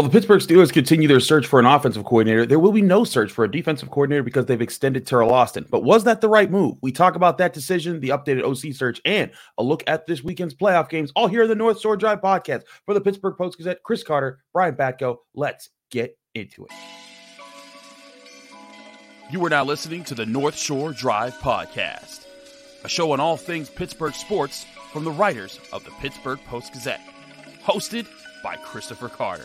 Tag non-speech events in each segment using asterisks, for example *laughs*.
While the Pittsburgh Steelers continue their search for an offensive coordinator, there will be no search for a defensive coordinator because they've extended Teryl Austin. But was that the right move? We talk about that decision, the updated OC search, and a look at this weekend's playoff games, all here in the North Shore Drive podcast for the Pittsburgh Post Gazette. Chris Carter, Brian Batko. Let's get into it. You are now listening to the North Shore Drive podcast, a show on all things Pittsburgh sports from the writers of the Pittsburgh Post Gazette, hosted by Christopher Carter.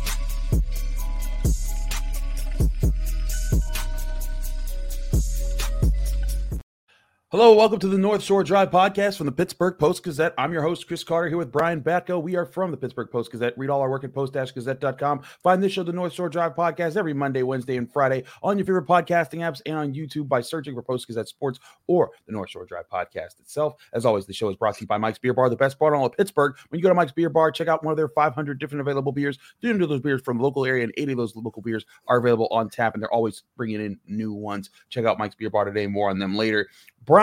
Hello, welcome to the North Shore Drive podcast from the Pittsburgh Post Gazette. I'm your host, Chris Carter, here with Brian Batko. We are from the Pittsburgh Post Gazette. Read all our work at post-gazette.com. Find this show, the North Shore Drive podcast, every Monday, Wednesday, and Friday on your favorite podcasting apps and on YouTube by searching for Post Gazette Sports or the North Shore Drive podcast itself. As always, the show is brought to you by Mike's Beer Bar, the best bar in all of Pittsburgh. When you go to Mike's Beer Bar, check out one of their 500 different available beers. 300 of those beers from local area, and 80 of those local beers are available on tap, and they're always bringing in new ones. Check out Mike's Beer Bar today. More on them later. Brian,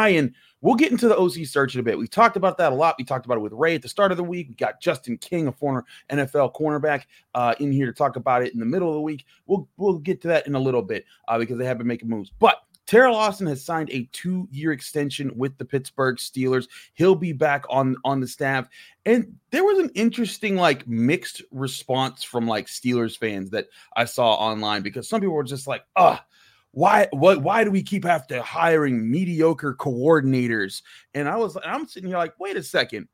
we'll get into the OC search in a bit. We talked about that a lot. We talked about it with Ray at the start of the week. We got Justin King, a former NFL cornerback, uh, in here to talk about it in the middle of the week. We'll we'll get to that in a little bit uh, because they have been making moves. But Teryl Austin has signed a two-year extension with the Pittsburgh Steelers. He'll be back on on the staff, and there was an interesting like mixed response from like Steelers fans that I saw online because some people were just like, "Ah." Why what why do we keep after hiring mediocre coordinators? And I was I'm sitting here like, wait a second.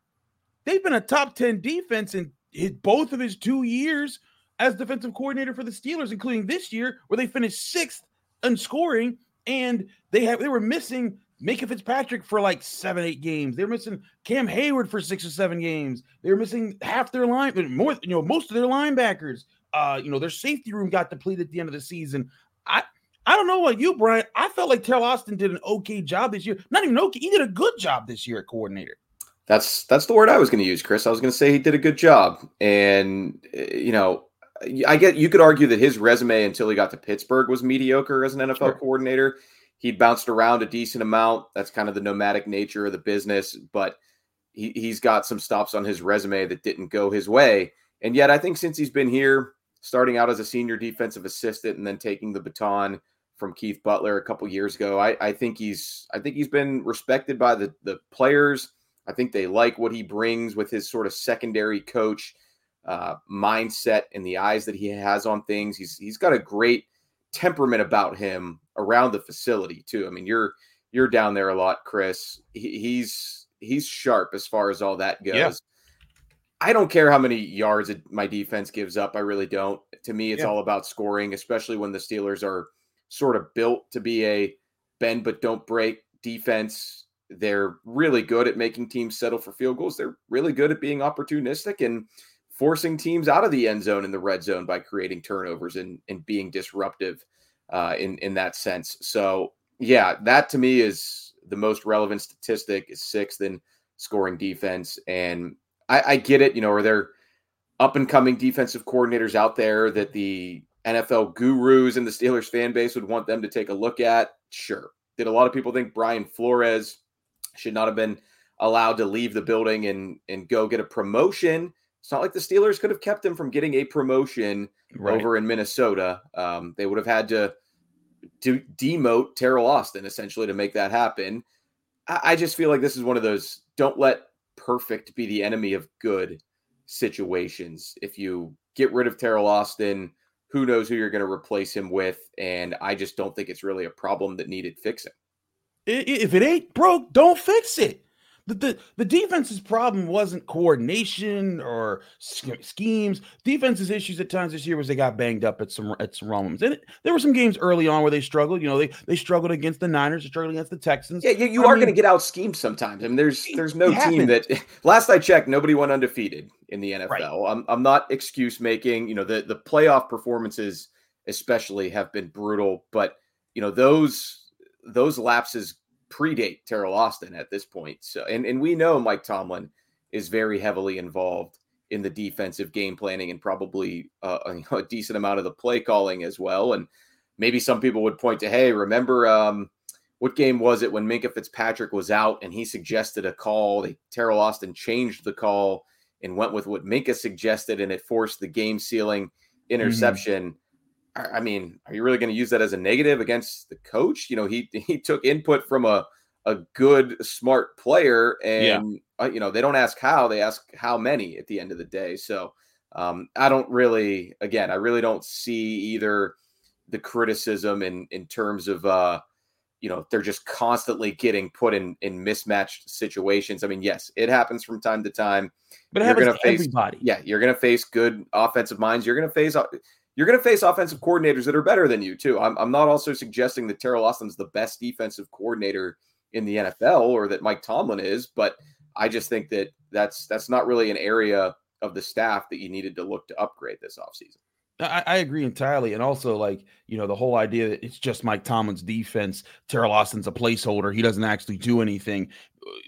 They've been a top 10 defense in his, both of his two years as defensive coordinator for the Steelers, including this year, where they finished sixth in scoring, and they have they were missing Minkah Fitzpatrick for like seven, eight games. They're missing Cam Heyward for six or seven games. They're missing half their line, more, you know, most of their linebackers. Uh, you know, their safety room got depleted at the end of the season. I I don't know what you, Brian. I felt like Teryl Austin did an okay job this year. Not even okay. He did a good job this year at coordinator. That's that's the word I was going to use, Chris. I was going to say he did a good job, and eh, you know, I get you could argue that his resume until he got to Pittsburgh was mediocre as an NFL sure. coordinator. He bounced around a decent amount. That's kind of the nomadic nature of the business, but he, he's got some stops on his resume that didn't go his way. And yet, I think since he's been here, starting out as a senior defensive assistant and then taking the baton from Keith Butler a couple years ago. I, I think he's I think he's been respected by the the players. I think they like what he brings with his sort of secondary coach uh, mindset and the eyes that he has on things. He's he's got a great temperament about him around the facility too. I mean, you're you're down there a lot, Chris. He, he's he's sharp as far as all that goes. Yeah. I don't care how many yards my defense gives up. I really don't. To me, it's yeah. all about scoring, especially when the Steelers are sort of built to be a bend but don't break defense. They're really good at making teams settle for field goals. They're really good at being opportunistic and forcing teams out of the end zone in the red zone by creating turnovers and, and being disruptive uh, in, in that sense. So, yeah, that to me is the most relevant statistic is sixth in scoring defense. And I, I get it. You know, are there up and coming defensive coordinators out there that the NFL gurus in the Steelers fan base would want them to take a look at? Sure. Did a lot of people think Brian Flores should not have been allowed to leave the building and and go get a promotion? It's not like the Steelers could have kept him from getting a promotion right. over in Minnesota. Um, they would have had to to demote Teryl Austin essentially to make that happen. I just feel like this is one of those don't let perfect be the enemy of good situations. If you get rid of Teryl Austin, who knows who you're going to replace him with? And I just don't think it's really a problem that needed fixing. If it ain't broke, don't fix it the, the, the defense's problem wasn't coordination or schemes. Defense's issues at times this year was they got banged up at some at some moments, and it, there were some games early on where they struggled. You know, they they struggled against the Niners, they struggled against the Texans. Yeah, you, you are going to get out schemed sometimes. I mean, there's there's no team that. *laughs* Last I checked, nobody went undefeated in the NFL. Right. I'm I'm not excuse making. You know, the the playoff performances especially have been brutal, but you know those those lapses predate Teryl Austin at this point. So, and, and we know Mike Tomlin is very heavily involved in the defensive game planning and probably uh, a, *laughs* a, decent amount of the play calling as well. And maybe some people would point to, hey, remember um, what game was it when Minkah Fitzpatrick was out and he suggested a call? They, Teryl Austin changed the call and went with what Minkah suggested, and it forced the game sealing mm-hmm. interception. Mm-hmm. I mean, are you really going to use that as a negative against the coach? You know, he *laughs* he took input from a a good, smart player, and yeah. uh, you know they don't ask how, they ask how many at the end of the day. So um, I don't really, again, I really don't see either the criticism in in terms of uh, you know they're just constantly getting put in in mismatched situations. I mean, yes, it happens from time to time, but it you're happens to face, everybody. Yeah, you're going to face good offensive minds. You're going to face uh, you're going to face offensive coordinators that are better than you too. I'm, I'm not also suggesting that Teryl Austin's the best defensive coordinator in the NFL or that Mike Tomlin is, but I just think that that's that's not really an area of the staff that you needed to look to upgrade this offseason. I, I, agree entirely. And also, like, you know, the whole idea that it's just Mike Tomlin's defense. Teryl Austin's a placeholder. He doesn't actually do anything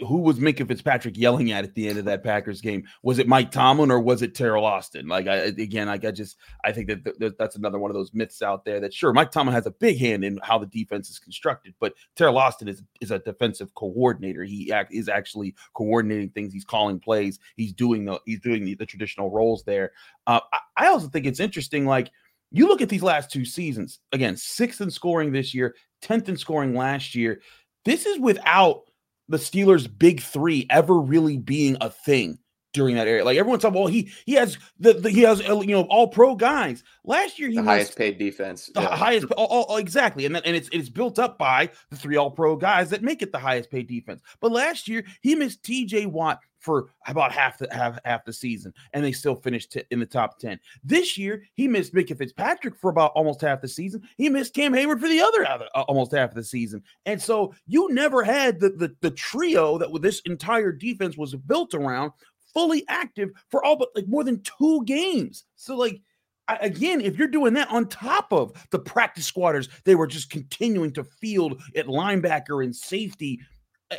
who was Minkah Fitzpatrick yelling at at the end of that Packers game? Was it Mike Tomlin or was it Teryl Austin? Like, I again, like I just I think that th- that's another one of those myths out there that sure Mike Tomlin has a big hand in how the defense is constructed, but Teryl Austin is is a defensive coordinator. He act, is actually coordinating things. He's calling plays. He's doing the he's doing the, the traditional roles there. Uh, I, I also think it's interesting, like. You look at these last two seasons again, sixth in scoring this year, 10th in scoring last year. This is without the Steelers' big three ever really being a thing during that area. Like everyone's talking, well, he he has the, the he has you know all pro guys. Last year he the highest paid defense, the yeah. highest all, all, exactly, and then, and it's it's built up by the three all pro guys that make it the highest paid defense. But last year he missed T.J. Watt for about half the half, half the season, and they still finished t- in the top ten. This year he missed Minkah Fitzpatrick for about almost half the season. He missed Cam Heyward for the other uh, almost half of the season, and so you never had the the, the trio that this entire defense was built around fully active for all but like more than two games. So like again, if you're doing that on top of the practice squatters, they were just continuing to field at linebacker and safety.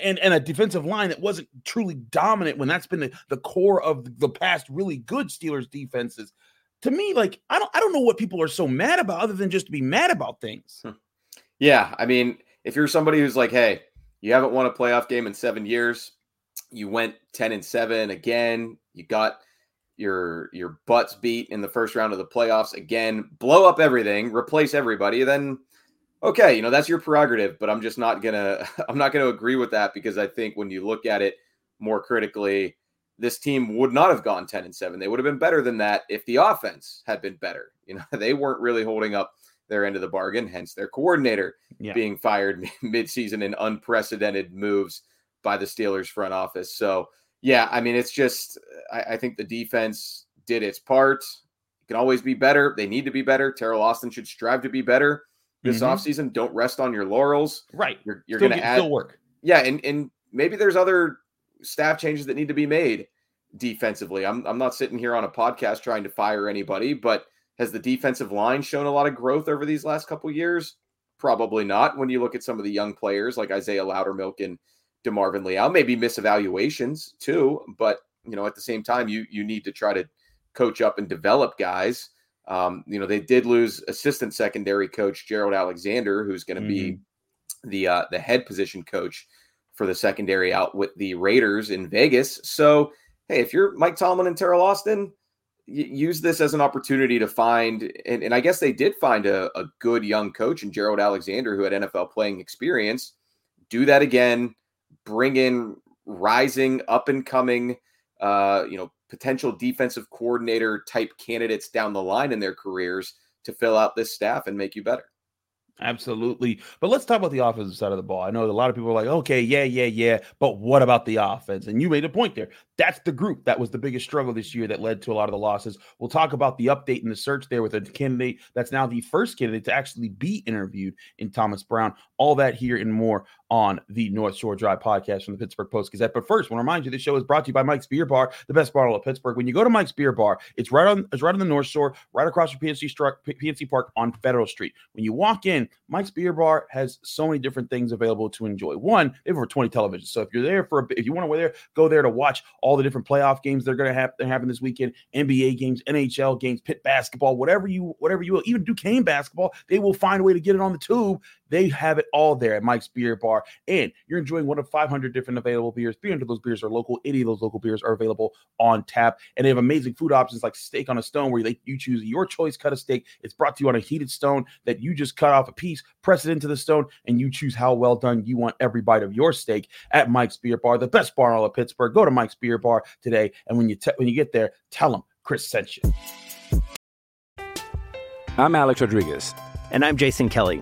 And, and a defensive line that wasn't truly dominant when that's been the, the core of the past really good Steelers defenses. To me, like I don't I don't know what people are so mad about other than just to be mad about things. Hmm. Yeah, I mean, if you're somebody who's like, hey, you haven't won a playoff game in seven years, you went 10 and 7 again. You got your your butts beat in the first round of the playoffs again. Blow up everything, replace everybody, then okay, you know, that's your prerogative, but I'm just not to *laughs* I'm not to agree with that because I think when you look at it more critically, this team would not have gone 10 and 7. They would have been better than that if the offense had been better. *laughs* You know, they weren't really holding up their end of the bargain, hence their coordinator yeah. being fired *laughs* midseason in unprecedented moves by the Steelers front office. So yeah, I mean, it's just I, I think the defense did its part. It can always be better. They need to be better. Teryl Austin should strive to be better this mm-hmm. offseason. Don't rest on your laurels. Right. You're, you're going to add still work. Yeah, and and maybe there's other staff changes that need to be made defensively. I'm I'm not sitting here on a podcast trying to fire anybody, but has the defensive line shown a lot of growth over these last couple years? Probably not. When you look at some of the young players like Isaiah Loudermilk and DeMarvin Leal. Maybe misevaluations too, but you know, at the same time, you you need to try to coach up and develop guys. Um, you know, they did lose assistant secondary coach Gerald Alexander, who's going to mm-hmm. be the uh, the head position coach for the secondary out with the Raiders in Vegas. So, hey, if you're Mike Tomlin and Teryl Austin, use this as an opportunity to find, and, and I guess they did find a, a good young coach in Gerald Alexander who had NFL playing experience. Do that again bring in rising, up and coming, uh, you know, potential defensive coordinator type candidates down the line in their careers to fill out this staff and make you better. Absolutely. But let's talk about the offensive side of the ball. I know a lot of people are like, okay, yeah, yeah, yeah. But what about the offense? And you made a point there. That's the group that was the biggest struggle this year that led to a lot of the losses. We'll talk about the update in the search there with a candidate that's now the first candidate to actually be interviewed in Thomas Brown. All that here and more on the North Shore Drive podcast from the Pittsburgh Post Gazette. But first, I want to remind you this show is brought to you by Mike's Beer Bar, the best bar of Pittsburgh. When you go to Mike's Beer Bar, it's right on it's right on the North Shore, right across from PNC, PNC Park on Federal Street. When you walk in, Mike's Beer Bar has so many different things available to enjoy. One, they have over 20 televisions. So if you're there for a if you want to go there, go there to watch all the different playoff games they're going to have they're having this weekend, NBA games, NHL games, pit basketball, whatever you whatever you will, even Duquesne basketball, they will find a way to get it on the tube. They have it all there at Mike's Beer Bar. And you're enjoying one of 500 different available beers. 300 of those beers are local. 80 of those local beers are available on tap. And they have amazing food options like steak on a stone where you, you choose your choice cut of steak. It's brought to you on a heated stone that you just cut off a piece, press it into the stone, and you choose how well done you want every bite of your steak at Mike's Beer Bar, the best bar in all of Pittsburgh. Go to Mike's Beer Bar today. And when you, te- when you get there, tell them Chris sent you. I'm Alex Rodriguez. And I'm Jason Kelly.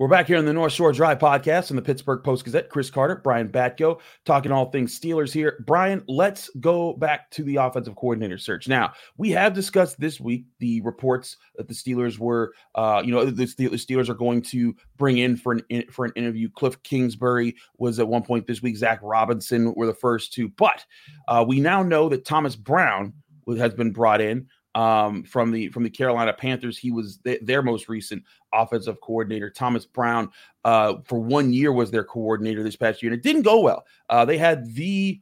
We're back here on the North Shore Drive podcast on the Pittsburgh Post Gazette. Chris Carter, Brian Batko, talking all things Steelers here. Brian, let's go back to the offensive coordinator search. Now, we have discussed this week the reports that the Steelers were, uh, you know, the Steelers are going to bring in for an in, for an interview. Cliff Kingsbury was at one point this week. Zach Robinson were the first two, but uh, we now know that Thomas Brown has been brought in um, from the from the Carolina Panthers. He was th- their most recent offensive coordinator. Thomas Brown, uh, for one year, was their coordinator this past year, and it didn't go well. Uh, they had the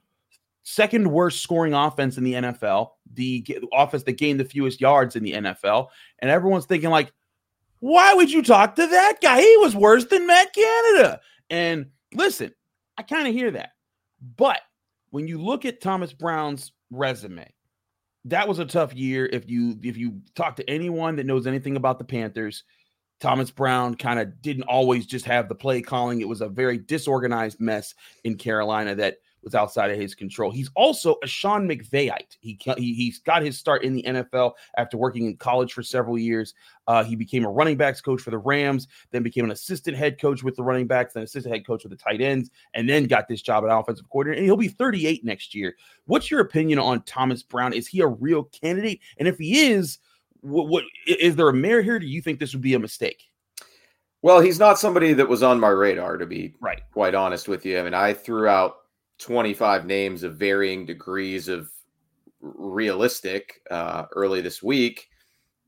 second worst scoring offense in the NFL, the offense that gained the fewest yards in the NFL, and everyone's thinking like, why would you talk to that guy? He was worse than Matt Canada. And listen, I kind of hear that, but when you look at Thomas Brown's resume that was a tough year. If you if you talk to anyone that knows anything about the Panthers, Thomas Brown kind of didn't always just have the play calling. It was a very disorganized mess in Carolina that was outside of his control. He's also a Sean McVayite. He, he he's got his start in the NFL after working in college for several years. Uh, he became a running backs coach for the Rams, then became an assistant head coach with the running backs, then assistant head coach with the tight ends, and then got this job at offensive coordinator. And he'll be 38 next year. What's your opinion on Thomas Brown? Is he a real candidate? And if he is, what, what is there a merit here? Do you think this would be a mistake? Well, he's not somebody that was on my radar, to be Right. quite honest with you. I mean, I threw out 25 names of varying degrees of realistic uh, early this week,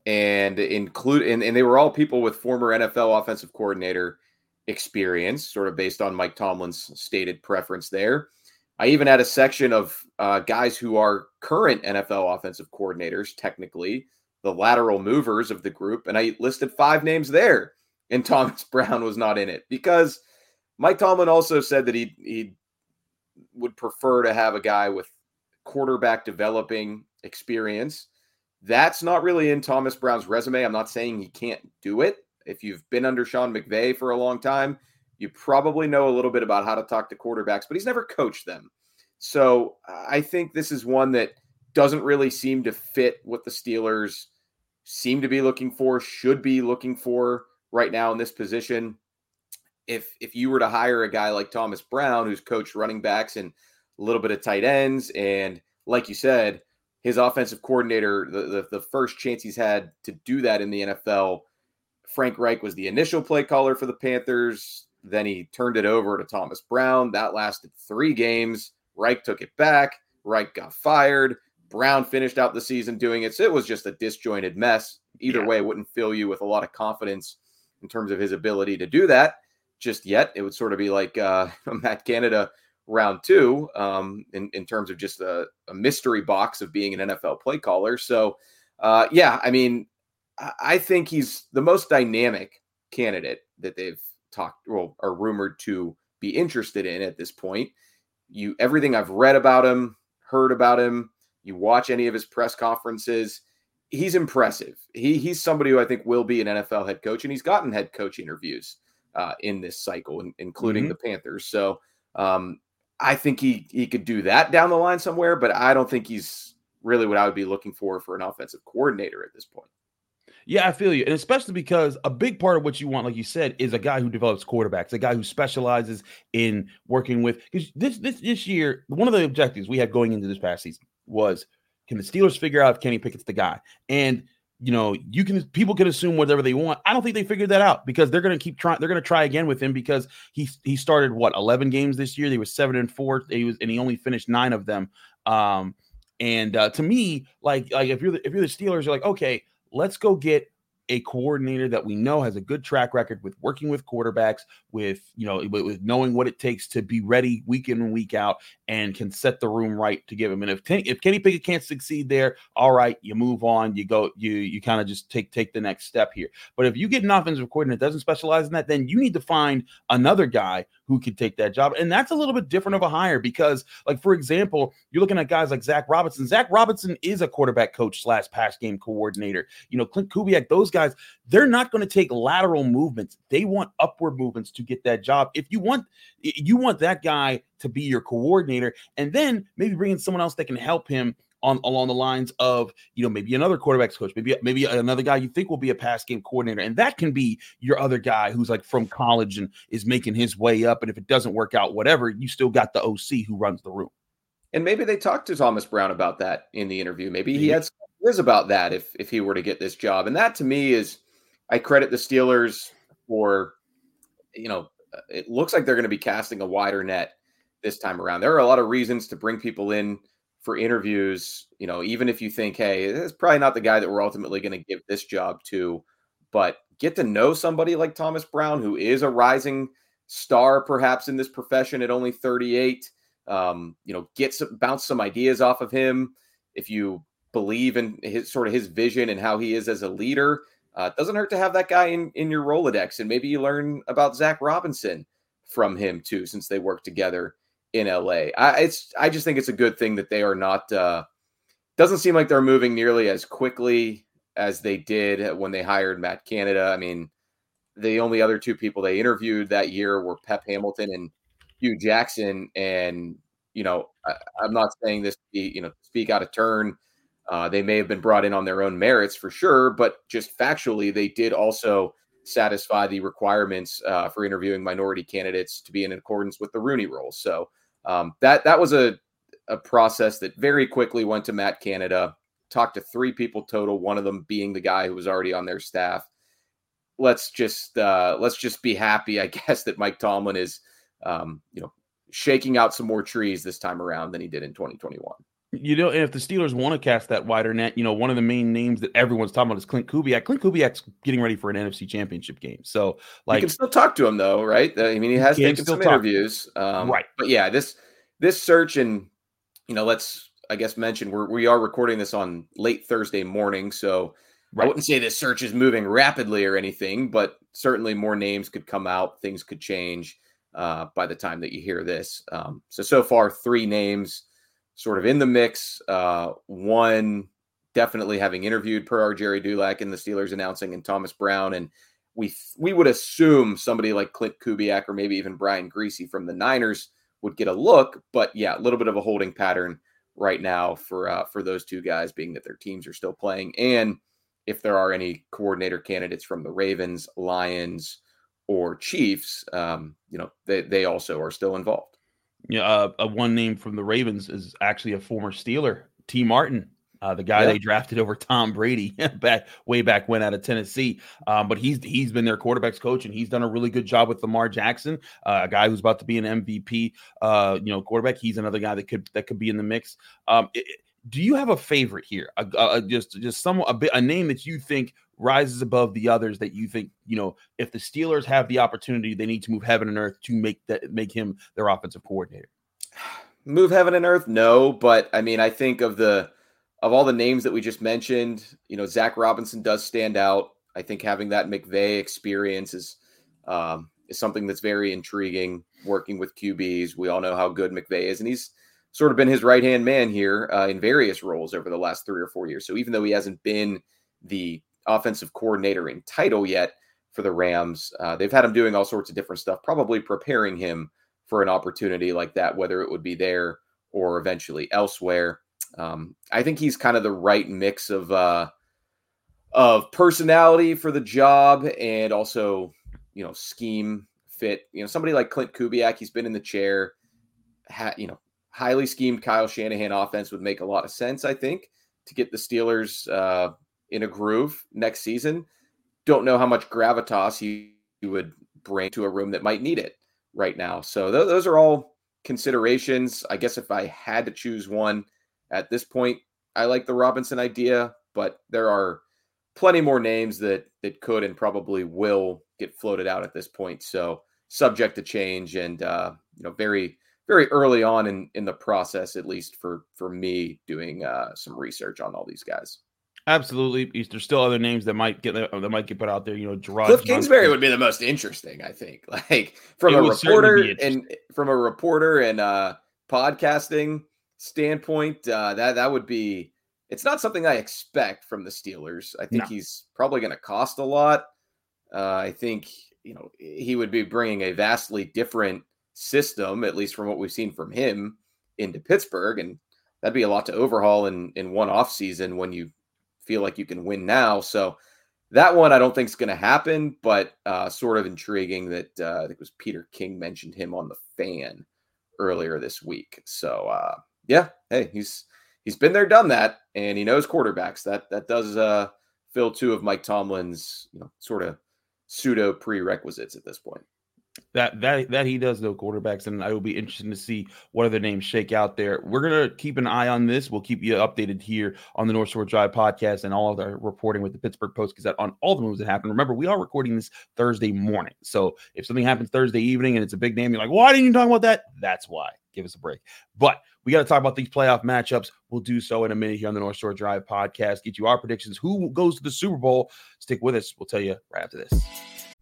and include and, and they were all people with former NFL offensive coordinator experience, sort of based on Mike Tomlin's stated preference there. I even had a section of uh, guys who are current NFL offensive coordinators, technically the lateral movers of the group, and I listed five names there, and *laughs* Thomas Brown was not in it because Mike Tomlin also said that he he would prefer to have a guy with quarterback developing experience. That's not really in Thomas Brown's resume. I'm not saying he can't do it. If you've been under Sean McVay for a long time, you probably know a little bit about how to talk to quarterbacks, but he's never coached them. So I think this is one that doesn't really seem to fit what the Steelers seem to be looking for, should be looking for right now in this position. If if you were to hire a guy like Thomas Brown, who's coached running backs and a little bit of tight ends, and like you said, his offensive coordinator, the, the, the first chance he's had to do that in the NFL, Frank Reich was the initial play caller for the Panthers. Then he turned it over to Thomas Brown. That lasted three games. Reich took it back. Reich got fired. Brown finished out the season doing it. So it was just a disjointed mess. Either Yeah. way, it wouldn't fill you with a lot of confidence in terms of his ability to do that just yet. It would sort of be like uh, *laughs* Matt Canada round two um, in, in terms of just a, a, mystery box of being an NFL play caller. So, uh, yeah, I mean, I think he's the most dynamic candidate that they've talked or are rumored to be interested in at this point. You everything I've read about him, heard about him, you watch any of his press conferences, he's impressive. He he's somebody who I think will be an NFL head coach, and he's gotten head coach interviews uh, in this cycle, including mm-hmm. the Panthers. So um, I think he he could do that down the line somewhere, but I don't think he's really what I would be looking for for an offensive coordinator at this point. Yeah, I feel you. And especially because a big part of what you want, like you said, is a guy who develops quarterbacks, a guy who specializes in working with because this this this year, one of the objectives we had going into this past season was can the Steelers figure out if Kenny Pickett's the guy? And you know, you can people can assume whatever they want. I don't think they figured that out because they're going to keep trying. They're going to try again with him because he he started what eleven games this year. They was seven and four. He was and he only finished nine of them. Um, and uh, to me, like like if you're the, if you're the Steelers, you're like, okay, let's go get a coordinator that we know has a good track record with working with quarterbacks, with you know, with, with knowing what it takes to be ready week in and week out, and can set the room right to give him. And if if Kenny Pickett can't succeed there, all right, you move on. You go, you you kind of just take take the next step here. But if you get an offensive coordinator that doesn't specialize in that, then you need to find another guy who can take that job. And that's a little bit different of a hire because, like for example, you're looking at guys like Zach Robinson. Zach Robinson is a quarterback coach slash pass game coordinator. You know, Klint Kubiak, those guys they're not going to take lateral movements. They want upward movements to get that job. If you want you want that guy to be your coordinator and then maybe bring in someone else that can help him on along the lines of you know maybe another quarterbacks coach maybe maybe another guy you think will be a pass game coordinator and that can be your other guy who's like from college and is making his way up and if it doesn't work out whatever you still got the OC who runs the room and maybe they talked to Thomas Brown about that in the interview maybe he had is about that if if he were to get this job. And that to me is I credit the Steelers for you know, uh, it looks like they're going to be casting a wider net this time around. There are a lot of reasons to bring people in for interviews, you know, even if you think, hey, it's probably not the guy that we're ultimately going to give this job to, but get to know somebody like Thomas Brown, who is a rising star perhaps in this profession at only 38. Um, you know, get some bounce some ideas off of him. If you believe in his sort of his vision and how he is as a leader. Uh, it doesn't hurt to have that guy in, in your Rolodex, and maybe you learn about Zach Robinson from him too, since they work together in LA. I it's I just think it's a good thing that they are not. Uh, doesn't seem like they're moving nearly as quickly as they did when they hired Matt Canada. I mean, the only other two people they interviewed that year were Pep Hamilton and Hue Jackson, and you know, I, am not saying this, you know, speak out of turn uh, they may have been brought in on their own merits for sure, but just factually, they did also satisfy the requirements uh, for interviewing minority candidates to be in accordance with the Rooney Rule. So um, that that was a a process that very quickly went to Matt Canada. Talked to three people total, one of them being the guy who was already on their staff. Let's just uh, let's just be happy, I *laughs* guess, that Mike Tomlin is um, you know shaking out some more trees this time around than he did in 2021. You know, and if the Steelers want to cast that wider net, you know, one of the main names that everyone's talking about is Klint Kubiak. Klint Kubiak's getting ready for an NFC Championship game, so like, you can still talk to him though, right? I mean, he has taken some interviews, um, right? But yeah, this this search and you know, let's I guess mention we're we are recording this on late Thursday morning, so right. I wouldn't say this search is moving rapidly or anything, but certainly more names could come out, things could change uh, by the time that you hear this. Um, so so far, three names sort of in the mix. Uh, one definitely having interviewed per our Gerry Dulac and the Steelers announcing and Thomas Brown. And we we would assume somebody like Klint Kubiak or maybe even Brian Griese from the Niners would get a look. But yeah, a little bit of a holding pattern right now for uh, for those two guys, being that their teams are still playing, and if there are any coordinator candidates from the Ravens, Lions, or Chiefs, um, you know, they they also are still involved. Yeah, uh, uh, one name from the Ravens is actually a former Steeler, Tee Martin, uh, the guy they drafted over Tom Brady *laughs* back way back when out of Tennessee. Um, but he's he's been their quarterbacks coach and he's done a really good job with Lamar Jackson, uh, a guy who's about to be an MVP. Uh, you know, quarterback. He's another guy that could that could be in the mix. Um, it, do you have a favorite here? just just some a, bit, a name that you think rises above the others that you think, you know, if the Steelers have the opportunity, they need to move heaven and earth to make that make him their offensive coordinator? *sighs* Move heaven and earth, no. But I mean, I think of the of all the names that we just mentioned, you know, Zach Robinson does stand out. I think having that McVay experience is um, is something that's very intriguing. Working with QBs, we all know how good McVay is, and he's sort of been his right hand man here uh, in various roles over the last three or four years. So even though he hasn't been the offensive coordinator in title yet for the Rams, uh, they've had him doing all sorts of different stuff, probably preparing him for an opportunity like that, whether it would be there or eventually elsewhere. Um, I think he's kind of the right mix of uh, of personality for the job and also you know scheme fit. You know, somebody like Klint Kubiak, he's been in the chair. Ha, you know, highly schemed Kyle Shanahan offense would make a lot of sense. I think to get the Steelers uh, in a groove next season. Don't know how much gravitas he, he would bring to a room that might need it right now. So th- those are all considerations. I guess if I had to choose one at this point, I like the Robinson idea, but there are plenty more names that that could and probably will get floated out at this point. So subject to change and uh, you know very very early on in in the process, at least for for me doing uh, some research on all these guys. Absolutely. There's still other names that might get that might get put out there. You know, Gerard Cliff Kingsbury would be the most interesting, I think. *laughs* Like from it a reporter and from a reporter and uh podcasting standpoint, uh that that would be it's not something I expect from the Steelers. I think no. he's probably going to cost a lot. Uh, I think you know he would be bringing a vastly different system, at least from what we've seen from him, into Pittsburgh, and that'd be a lot to overhaul in in one off season when you feel like you can win now. So that one I don't think is going to happen, but uh, sort of intriguing that uh, I think it was Peter King mentioned him on the fan earlier this week. So uh, yeah, hey, he's he's been there, done that, and he knows quarterbacks. That that does uh, fill two of Mike Tomlin's you know sort of pseudo prerequisites at this point that that that he does know quarterbacks, and I will be interested to see what other names shake out there. We're gonna keep an eye on this. We'll keep you updated here on the North Shore Drive podcast and all of our reporting with the Pittsburgh Post Gazette on all the moves that happen. Remember, we are recording this Thursday morning, so if something happens Thursday evening and it's a big name, you're like, why didn't you talk about that? That's why. Give us a break. But we got to talk about these playoff matchups. We'll do so in a minute here on the North Shore Drive podcast. Get you our predictions. Who goes to the Super Bowl? Stick with us. We'll tell you right after this.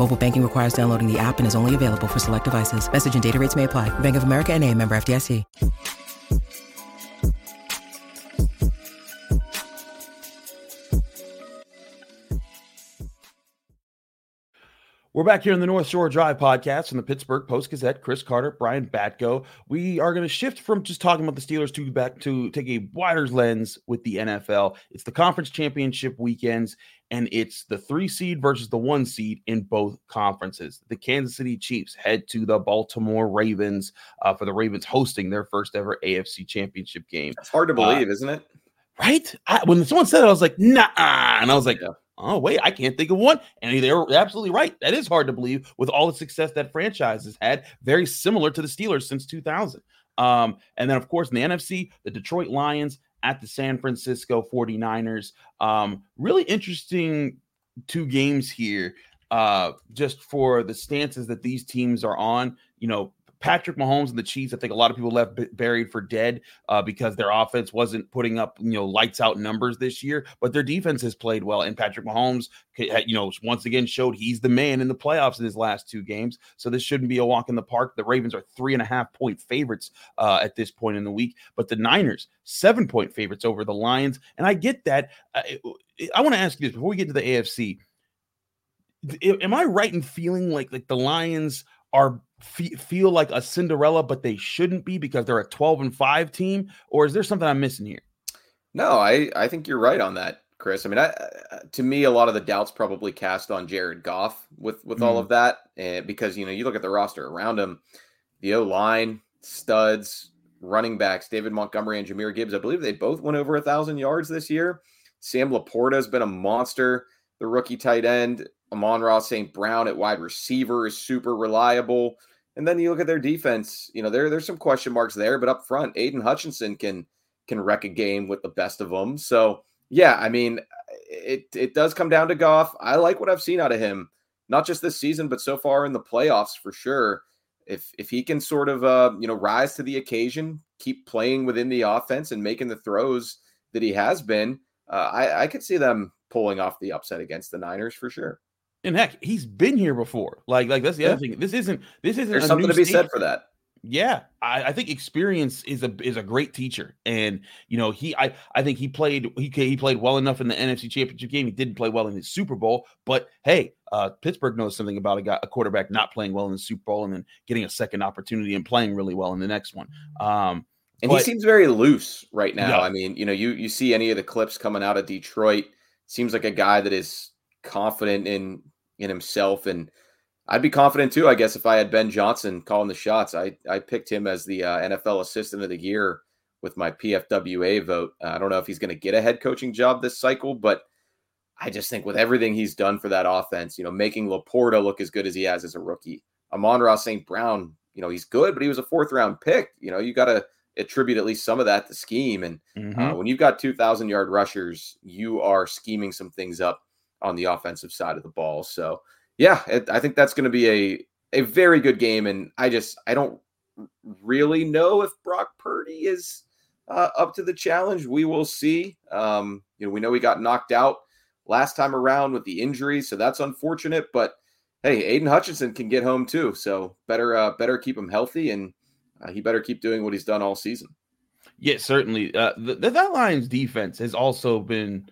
Mobile banking requires downloading the app and is only available for select devices. Message and data rates may apply. Bank of America and a member FDIC. We're back here in the North Shore Drive podcast from the Pittsburgh Post Gazette. Chris Carter, Brian Batko. We are going to shift from just talking about the Steelers to back to take a wider lens with the NFL. It's the conference championship weekends, and it's the three seed versus the one seed in both conferences. The Kansas City Chiefs head to the Baltimore Ravens uh, for the Ravens hosting their first ever AFC championship game. It's hard to believe, uh, isn't it? Right? I, when someone said it, I was like, nah. And I was like, yeah oh wait, I can't think of one. And they're absolutely right. That is hard to believe with all the success that franchise has had, very similar to the Steelers since 2000. Um, and then of course in the NFC, the Detroit Lions at the San Francisco 49ers. Um, really interesting two games here. Uh, just for the stances that these teams are on, you know, Patrick Mahomes and the Chiefs, I think a lot of people left buried for dead uh, because their offense wasn't putting up, you know, lights out numbers this year, but their defense has played well. And Patrick Mahomes, you know, once again showed he's the man in the playoffs in his last two games. So this shouldn't be a walk in the park. The Ravens are three and a half point favorites uh, at this point in the week, but the Niners, seven point favorites over the Lions. And I get that. I, I want to ask you this before we get to the AFC. Am I right in feeling like like the Lions are feel like a Cinderella, but they shouldn't be because they're a 12 and 5 team? Or is there something I'm missing here? No, I, I think you're right on that, Chris. I mean, I, to me, a lot of the doubts probably cast on Jared Goff with with mm. all of that, and because you know you look at the roster around him, the O line, studs, running backs, David Montgomery and Jahmyr Gibbs. I believe they both went over a thousand yards this year. Sam LaPorta has been a monster. The rookie tight end, Amon-Ra St. Brown at wide receiver is super reliable. And then you look at their defense, you know, there, there's some question marks there, but up front, Aidan Hutchinson can can wreck a game with the best of them. So yeah, I mean, it it does come down to Goff. I like what I've seen out of him, not just this season, but so far in the playoffs for sure. If if he can sort of uh, you know rise to the occasion, keep playing within the offense and making the throws that he has been, uh, I I could see them pulling off the upset against the Niners for sure. And heck, he's been here before. Like like that's the yeah. other thing. This isn't this isn't There's something to be said for that. Yeah, I, I, think experience is a is a great teacher, and you know he I I think he played he he played well enough in the NFC Championship game. He didn't play well in the Super Bowl, but hey, uh, Pittsburgh knows something about a guy a quarterback not playing well in the Super Bowl and then getting a second opportunity and playing really well in the next one. Um, and but, he seems very loose right now. Yeah. I mean, you know, you you see any of the clips coming out of Detroit, seems like a guy that is confident in in himself and I'd be confident too, I guess, if I had Ben Johnson calling the shots. I I picked him as the uh, NFL Assistant of the Year with my PFWA vote. Uh, I don't know if he's going to get a head coaching job this cycle, but I just think with everything he's done for that offense, you know, making LaPorta look as good as he has as a rookie, Amon-Ra St. Brown, you know, he's good, but he was a fourth round pick. You know, you got to attribute at least some of that to scheme. And uh, mm-hmm. uh, when you've got 2,000 yard rushers, you are scheming some things up on the offensive side of the ball. So, yeah, it, I think that's going to be a a very good game, and I just I don't really know if Brock Purdy is uh, up to the challenge. We will see. Um, you know, we know he got knocked out last time around with the injury, so that's unfortunate. But hey, Aidan Hutchinson can get home too, so better uh, better keep him healthy, and uh, he better keep doing what he's done all season. Yeah, certainly. Uh, the, that Lions defense has also been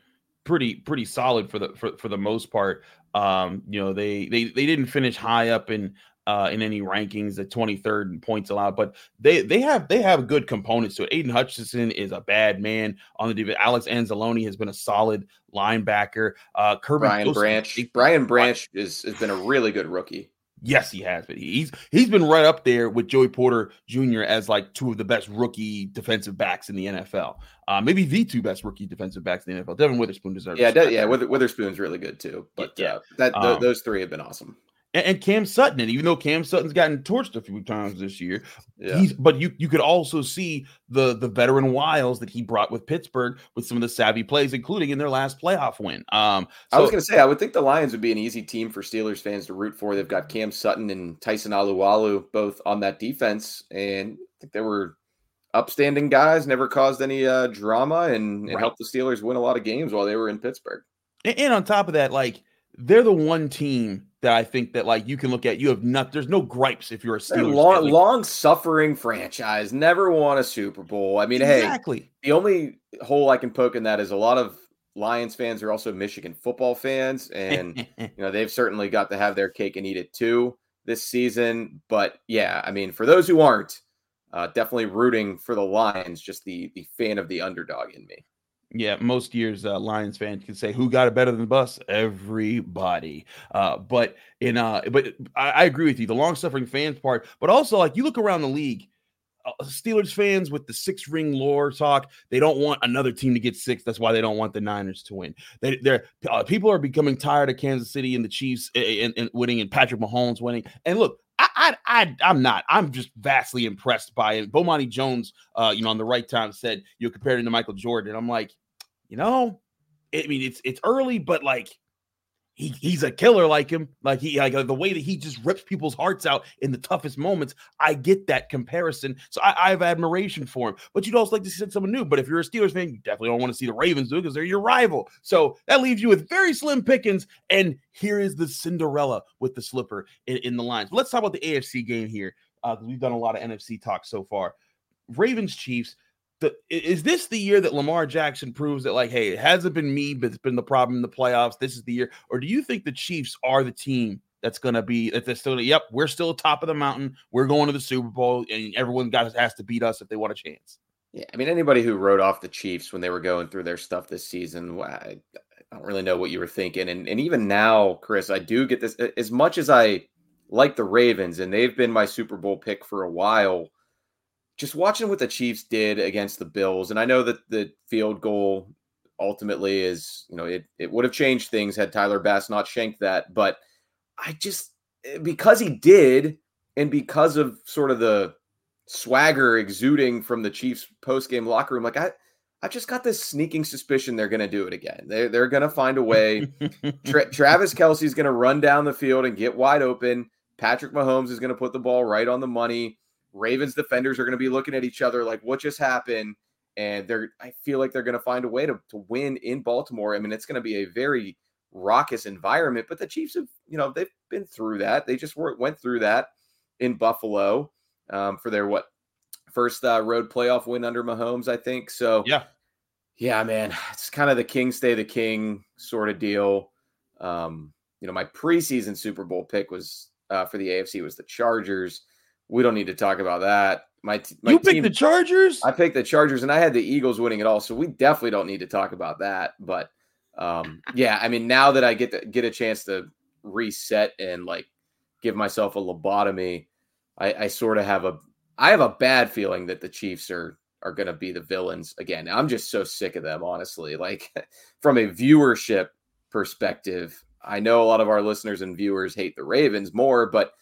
pretty pretty solid for the for, for the most part. Um, you know, they they they didn't finish high up in uh, in any rankings, the 23rd in points allowed, but they they have they have good components to it. Aidan Hutchinson is a bad man on the defense. Alex Anzalone has been a solid linebacker. Uh, Kerby Brian Branch, Brian Branch is has been a really good rookie. Yes, he has, but he's he's been right up there with Joey Porter Jr. as like two of the best rookie defensive backs in the NFL. Uh, maybe the two best rookie defensive backs in the NFL. Devon Witherspoon deserves. Yeah, yeah, Witherspoon's really good too. But yeah, uh, that th- um, those three have been awesome and, and, Cam Sutton. And even though Cam Sutton's gotten torched a few times this year, yeah. he's but you you could also see the the veteran wiles that he brought with Pittsburgh with some of the savvy plays, including in their last playoff win. Um, so, I was going to say I would think the Lions would be an easy team for Steelers fans to root for. They've got Cam Sutton and Tyson Alualu both on that defense, and I think they were upstanding guys, never caused any uh, drama, and, and right. helped the Steelers win a lot of games while they were in Pittsburgh. And, and on top of that, like they're the one team that I think that like you can look at. You have not. There's no gripes if you're a Steelers long, long suffering franchise. Never won a Super Bowl. I mean, exactly. hey, the only hole I can poke in that is a lot of Lions fans are also Michigan football fans, and *laughs* you know they've certainly got to have their cake and eat it too this season. But yeah, I mean, for those who aren't, uh, definitely rooting for the Lions. Just the the fan of the underdog in me. Yeah, most years uh, Lions fans can say who got it better than the bus? Everybody. Uh, but in uh, but I, I agree with you, the long suffering fans part, but also like you look around the league, uh, Steelers fans with the six ring lore talk, they don't want another team to get six. That's why they don't want the Niners to win. They, they're uh, people are becoming tired of Kansas City and the Chiefs and, and winning and Patrick Mahomes winning. And look, I, I, I, am not. I'm just vastly impressed by it. Bomani Jones, uh, you know, on the right time said you compared him to Michael Jordan. I'm like, you know, I mean, it's it's early, but like he, he's a killer like him. Like he like the way that he just rips people's hearts out in the toughest moments. I get that comparison. So I, I have admiration for him. But you'd also like to see someone new. But if you're a Steelers fan, you definitely don't want to see the Ravens do it because they're your rival. So that leaves you with very slim pickings. And here is the Cinderella with the slipper in, in the lines. But let's talk about the AFC game here. Uh, we've done a lot of NFC talk so far. Ravens Chiefs the, is this the year that Lamar Jackson proves that, like, hey, it hasn't been me, but it's been the problem in the playoffs? This is the year, or do you think the Chiefs are the team that's going to be that they're still? Yep, we're still top of the mountain. We're going to the Super Bowl, and everyone got has to beat us if they want a chance. Yeah, I mean, anybody who wrote off the Chiefs when they were going through their stuff this season, I, I don't really know what you were thinking. And and even now, Chris, I do get this as much as I like the Ravens, and they've been my Super Bowl pick for a while. Just watching what the Chiefs did against the Bills, and I know that the field goal ultimately is, you know, it it would have changed things had Tyler Bass not shanked that, but I just because he did, and because of sort of the swagger exuding from the Chiefs post game locker room, like I. I just got this sneaking suspicion they're going to do it again. They're, they're going to find a way. *laughs* Tra- Travis Kelce's going to run down the field and get wide open. Patrick Mahomes is going to put the ball right on the money. Ravens defenders are going to be looking at each other like, what just happened? And they're, I feel like they're going to find a way to, to win in Baltimore. I mean, it's going to be a very raucous environment, but the Chiefs have, you know, they've been through that. They just were, went through that in Buffalo um, for their what first uh, road playoff win under Mahomes, I think. So yeah, yeah, man, it's kind of the king stay the king sort of deal. Um, you know, my preseason Super Bowl pick was uh, for the AFC was the Chargers. We don't need to talk about that. My, my you picked team, the Chargers. I picked the Chargers, and I had the Eagles winning it all. So we definitely don't need to talk about that. But um, yeah, I mean, now that I get to get a chance to reset and like give myself a lobotomy, I, I sort of have a I have a bad feeling that the Chiefs are are going to be the villains again. I'm just so sick of them, honestly. Like *laughs* from a viewership perspective, I know a lot of our listeners and viewers hate the Ravens more, but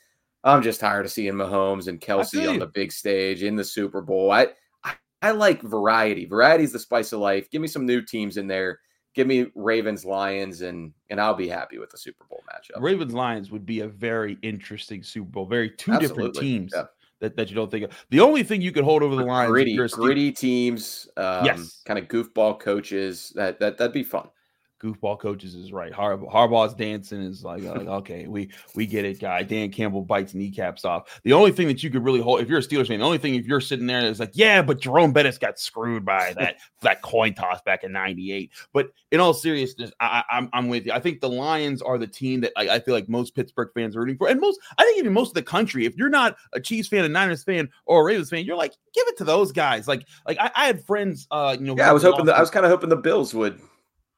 I'm just tired of seeing Mahomes and Kelce on the big stage in the Super Bowl. I, I I like variety. Variety is the spice of life. Give me some new teams in there. Give me Ravens Lions and and I'll be happy with the Super Bowl matchup. Ravens Lions would be a very interesting Super Bowl. Very two Absolutely. different teams. Yeah that, that you don't think of. The only thing you could hold over the line gritty, gritty teams, um, yes, kind of goofball coaches. That that that'd be fun goofball coaches is right. Har- Harbaugh's dancing is like, like, okay, we we get it, guy. Dan Campbell bites kneecaps off. The only thing that you could really hold, if you're a Steelers fan, the only thing if you're sitting there is like, yeah, but Jerome Bettis got screwed by *laughs* that that coin toss back in '98. But in all seriousness, I, am I'm, I'm with you. I think the Lions are the team that I, I, feel like most Pittsburgh fans are rooting for, and most I think even most of the country. If you're not a Chiefs fan, a Niners fan, or a Ravens fan, you're like, give it to those guys. Like like I, I had friends, uh, you know, yeah, I was hoping that I was kind of hoping the Bills would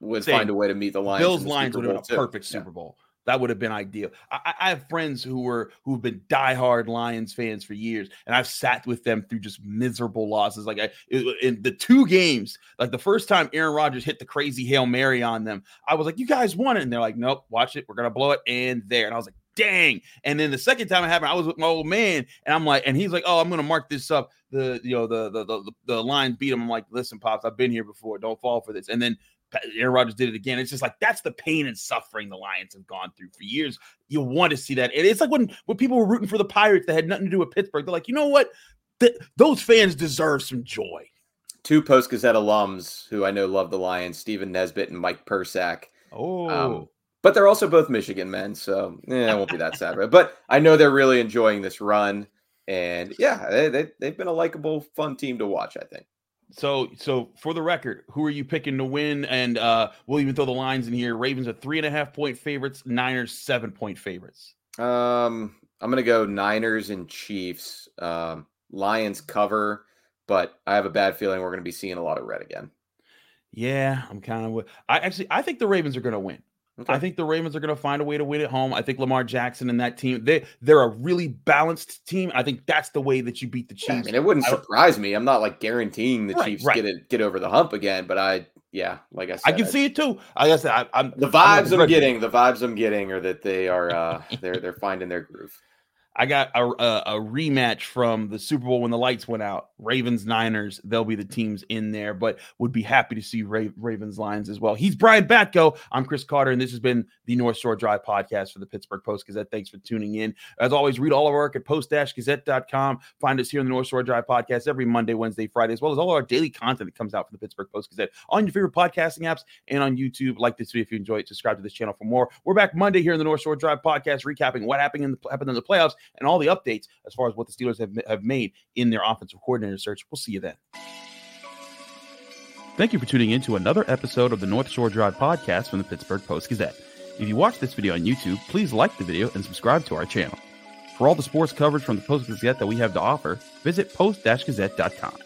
would Same. find a way to meet the Lions. Bills Lions would have been a perfect Super Bowl. That would have been ideal. I, I, have friends who were who've been diehard Lions fans for years, and I've sat with them through just miserable losses. Like I, in the two games, like the first time Aaron Rodgers hit the crazy hail mary on them, I was like, "You guys won it," and they're like, "Nope, watch it, we're gonna blow it." And there, and I was like, "Dang!" And then the second time it happened, I was with my old man, and I'm like, and he's like, "Oh, I'm gonna mark this up." The you know the the the, the Lions beat him. I'm like, "Listen, pops, I've been here before. Don't fall for this." And then Aaron Rodgers did it again. It's just like that's the pain and suffering the Lions have gone through for years. You want to see that. And it's like when when people were rooting for the Pirates that had nothing to do with Pittsburgh. They're like, you know what? Th- those fans deserve some joy. Two Post Gazette alums who I know love the Lions, Stephen Nesbitt and Mike Persak. Oh. Um, but they're also both Michigan men, so yeah, it won't be that sad. Right? But I know they're really enjoying this run. And yeah, they, they, they've been a likable, fun team to watch, I think. So, so for the record, who are you picking to win? And uh, we'll even throw the lines in here. Ravens are three and a half point favorites. Niners seven point favorites. Um, I'm gonna go Niners and Chiefs. Um, Lions cover, but I have a bad feeling we're gonna be seeing a lot of red again. Yeah, I'm kind of. I actually I think the Ravens are gonna win. Okay. I think the Ravens are going to find a way to win at home. I think Lamar Jackson and that team, they they're a really balanced team. I think that's the way that you beat the Chiefs. Yeah, I mean, it wouldn't surprise me. I'm not like guaranteeing the right, Chiefs right. get it get over the hump again, but I yeah, like I said, I can see it too. I guess I, am the vibes I'm, I'm getting. The vibes I'm getting are that they are uh they're they're finding their groove. I got a, a, a, rematch from the Super Bowl when the lights went out. Ravens Niners, they'll be the teams in there, but would be happy to see Ra- Ravens Lions as well. He's Brian Batko. I'm Chris Carter, and this has been the North Shore Drive podcast for the Pittsburgh Post Gazette. Thanks for tuning in. As always, read all of our work at post-gazette.com. Find us here on the North Shore Drive podcast every Monday, Wednesday, Friday, as well as all our daily content that comes out from the Pittsburgh Post Gazette on your favorite podcasting apps and on YouTube. Like this video if you enjoy it. Subscribe to this channel for more. We're back Monday here in the North Shore Drive podcast, recapping what happened in the, happened in the playoffs and all the updates as far as what the Steelers have, have made in their offensive coordinator search. We'll see you then. Thank you for tuning in to another episode of the North Shore Drive podcast from the Pittsburgh Post Gazette. If you watch this video on YouTube, please like the video and subscribe to our channel. For all the sports coverage from the Post Gazette that we have to offer, visit post-gazette.com.